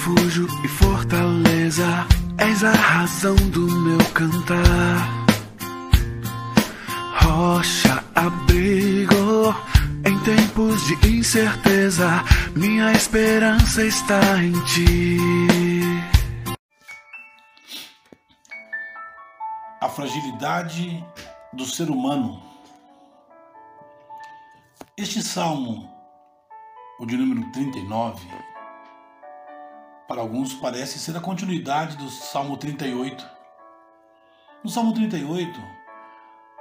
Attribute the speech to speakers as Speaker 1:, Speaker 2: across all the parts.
Speaker 1: refúgio e fortaleza, és a razão do meu cantar. Rocha, abrigo em tempos de incerteza, minha esperança está em ti.
Speaker 2: A fragilidade do ser humano. Este salmo, o de número 39, para alguns parece ser a continuidade do Salmo 38. No Salmo 38,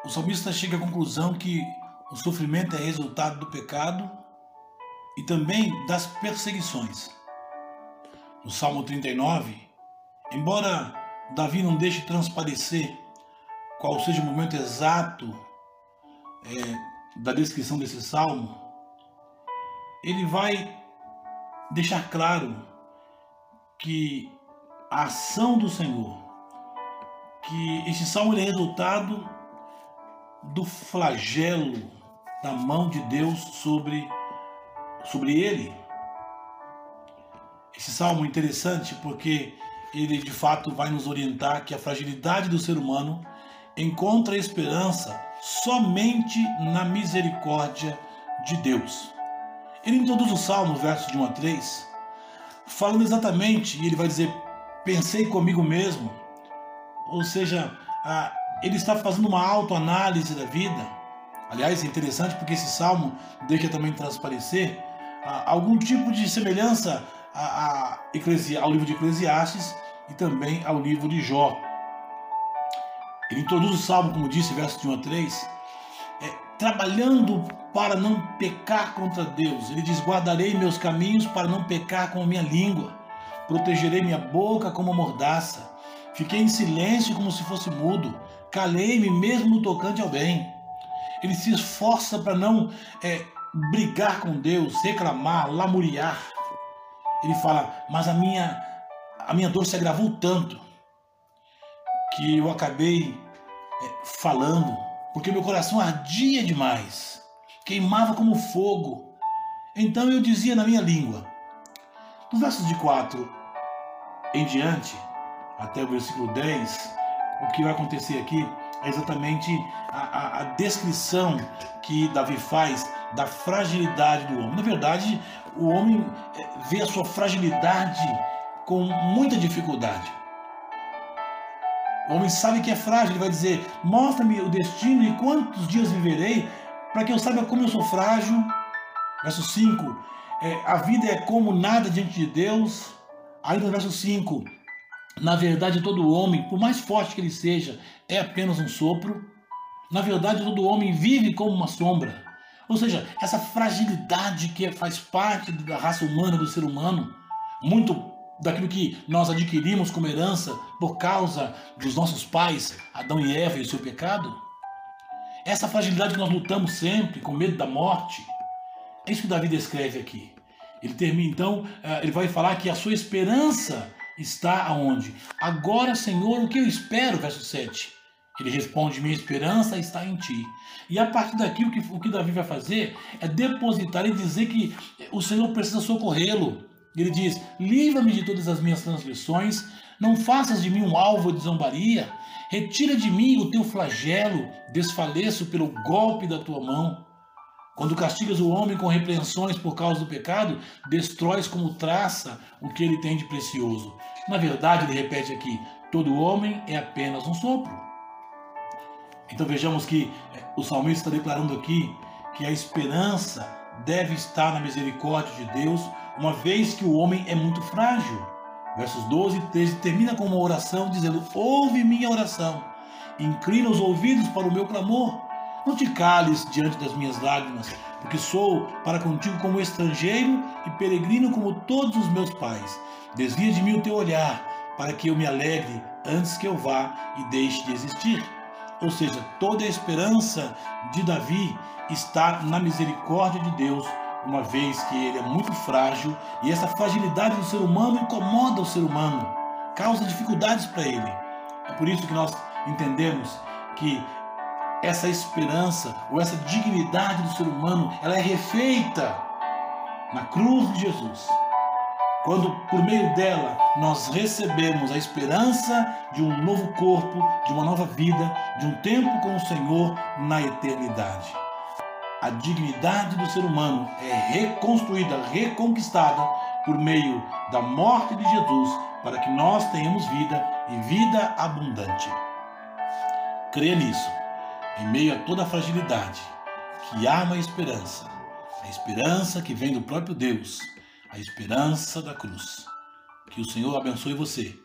Speaker 2: o salmista chega à conclusão que o sofrimento é resultado do pecado e também das perseguições. No Salmo 39, embora Davi não deixe transparecer qual seja o momento exato é, da descrição desse salmo, ele vai deixar claro que a ação do Senhor, que esse salmo é resultado do flagelo da mão de Deus sobre, sobre ele. Esse salmo é interessante porque ele de fato vai nos orientar que a fragilidade do ser humano encontra esperança somente na misericórdia de Deus. Ele introduz o salmo, versos de 1 a 3, falando exatamente, e ele vai dizer: pensei comigo mesmo. Ou seja, ele está fazendo uma autoanálise da vida. Aliás, é interessante porque esse salmo deixa também transparecer algum tipo de semelhança ao livro de Eclesiastes e também ao livro de Jó. Ele introduz o salmo, como disse, versos de 1 a 3, é, trabalhando para não pecar contra Deus. Ele diz: Guardarei meus caminhos para não pecar com a minha língua, protegerei minha boca como mordaça. Fiquei em silêncio como se fosse mudo, calei-me mesmo no tocante ao bem. Ele se esforça para não é, brigar com Deus, reclamar, lamuriar. Ele fala: Mas a minha, a minha dor se agravou tanto que eu acabei é, falando, porque meu coração ardia demais queimava como fogo. Então eu dizia na minha língua. Nos versos de 4 em diante, até o versículo 10, o que vai acontecer aqui é exatamente a, a, a descrição que Davi faz da fragilidade do homem. Na verdade, o homem eh, vê a sua fragilidade com muita dificuldade. O homem sabe que é frágil, ele vai dizer: Mostra-me o destino e quantos dias viverei para que eu saiba como eu sou frágil. Verso 5, é, a vida é como nada diante de Deus. Aí no verso 5, na verdade todo homem, por mais forte que ele seja, é apenas um sopro. Na verdade todo homem vive como uma sombra. Ou seja, essa fragilidade que faz parte da raça humana, do ser humano, muito daquilo que nós adquirimos como herança por causa dos nossos pais, Adão e Eva e o seu pecado, essa fragilidade que nós lutamos sempre, com medo da morte. É isso que Davi descreve aqui. Ele termina então, eh, ele vai falar que a sua esperança está aonde? Agora, Senhor, o que eu espero? Verso 7. Ele responde: Minha esperança está em ti. E a partir daqui, o que, o que Davi vai fazer é depositar e dizer que o Senhor precisa socorrê-lo. Ele diz: Livra-me de todas as minhas transgressões, não faças de mim um alvo de zombaria, Retira de mim o teu flagelo, desfaleço pelo golpe da tua mão. Quando castigas o homem com repreensões por causa do pecado, destróis como traça o que ele tem de precioso. Na verdade, ele repete aqui: todo homem é apenas um sopro. Então vejamos que eh, o salmista está declarando aqui que a esperança deve estar na misericórdia de Deus, uma vez que o homem é muito frágil. Versos 12 e 13 termina com uma oração dizendo: Ouve minha oração, inclina os ouvidos para o meu clamor. Não te cales diante das minhas lágrimas, porque sou para contigo como estrangeiro e peregrino como todos os meus pais. Desvia de mim o teu olhar, para que eu me alegre antes que eu vá e deixe de existir. Ou seja, toda a esperança de Davi está na misericórdia de Deus uma vez que ele é muito frágil e essa fragilidade do ser humano incomoda o ser humano, causa dificuldades para ele. É por isso que nós entendemos que essa esperança ou essa dignidade do ser humano, ela é refeita na cruz de Jesus. quando por meio dela nós recebemos a esperança de um novo corpo, de uma nova vida, de um tempo com o Senhor na eternidade. A dignidade do ser humano é reconstruída, reconquistada por meio da morte de Jesus, para que nós tenhamos vida e vida abundante. Creia nisso, em meio a toda a fragilidade, que há uma esperança, a esperança que vem do próprio Deus, a esperança da cruz. Que o Senhor abençoe você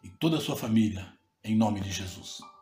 Speaker 2: e toda a sua família, em nome de Jesus.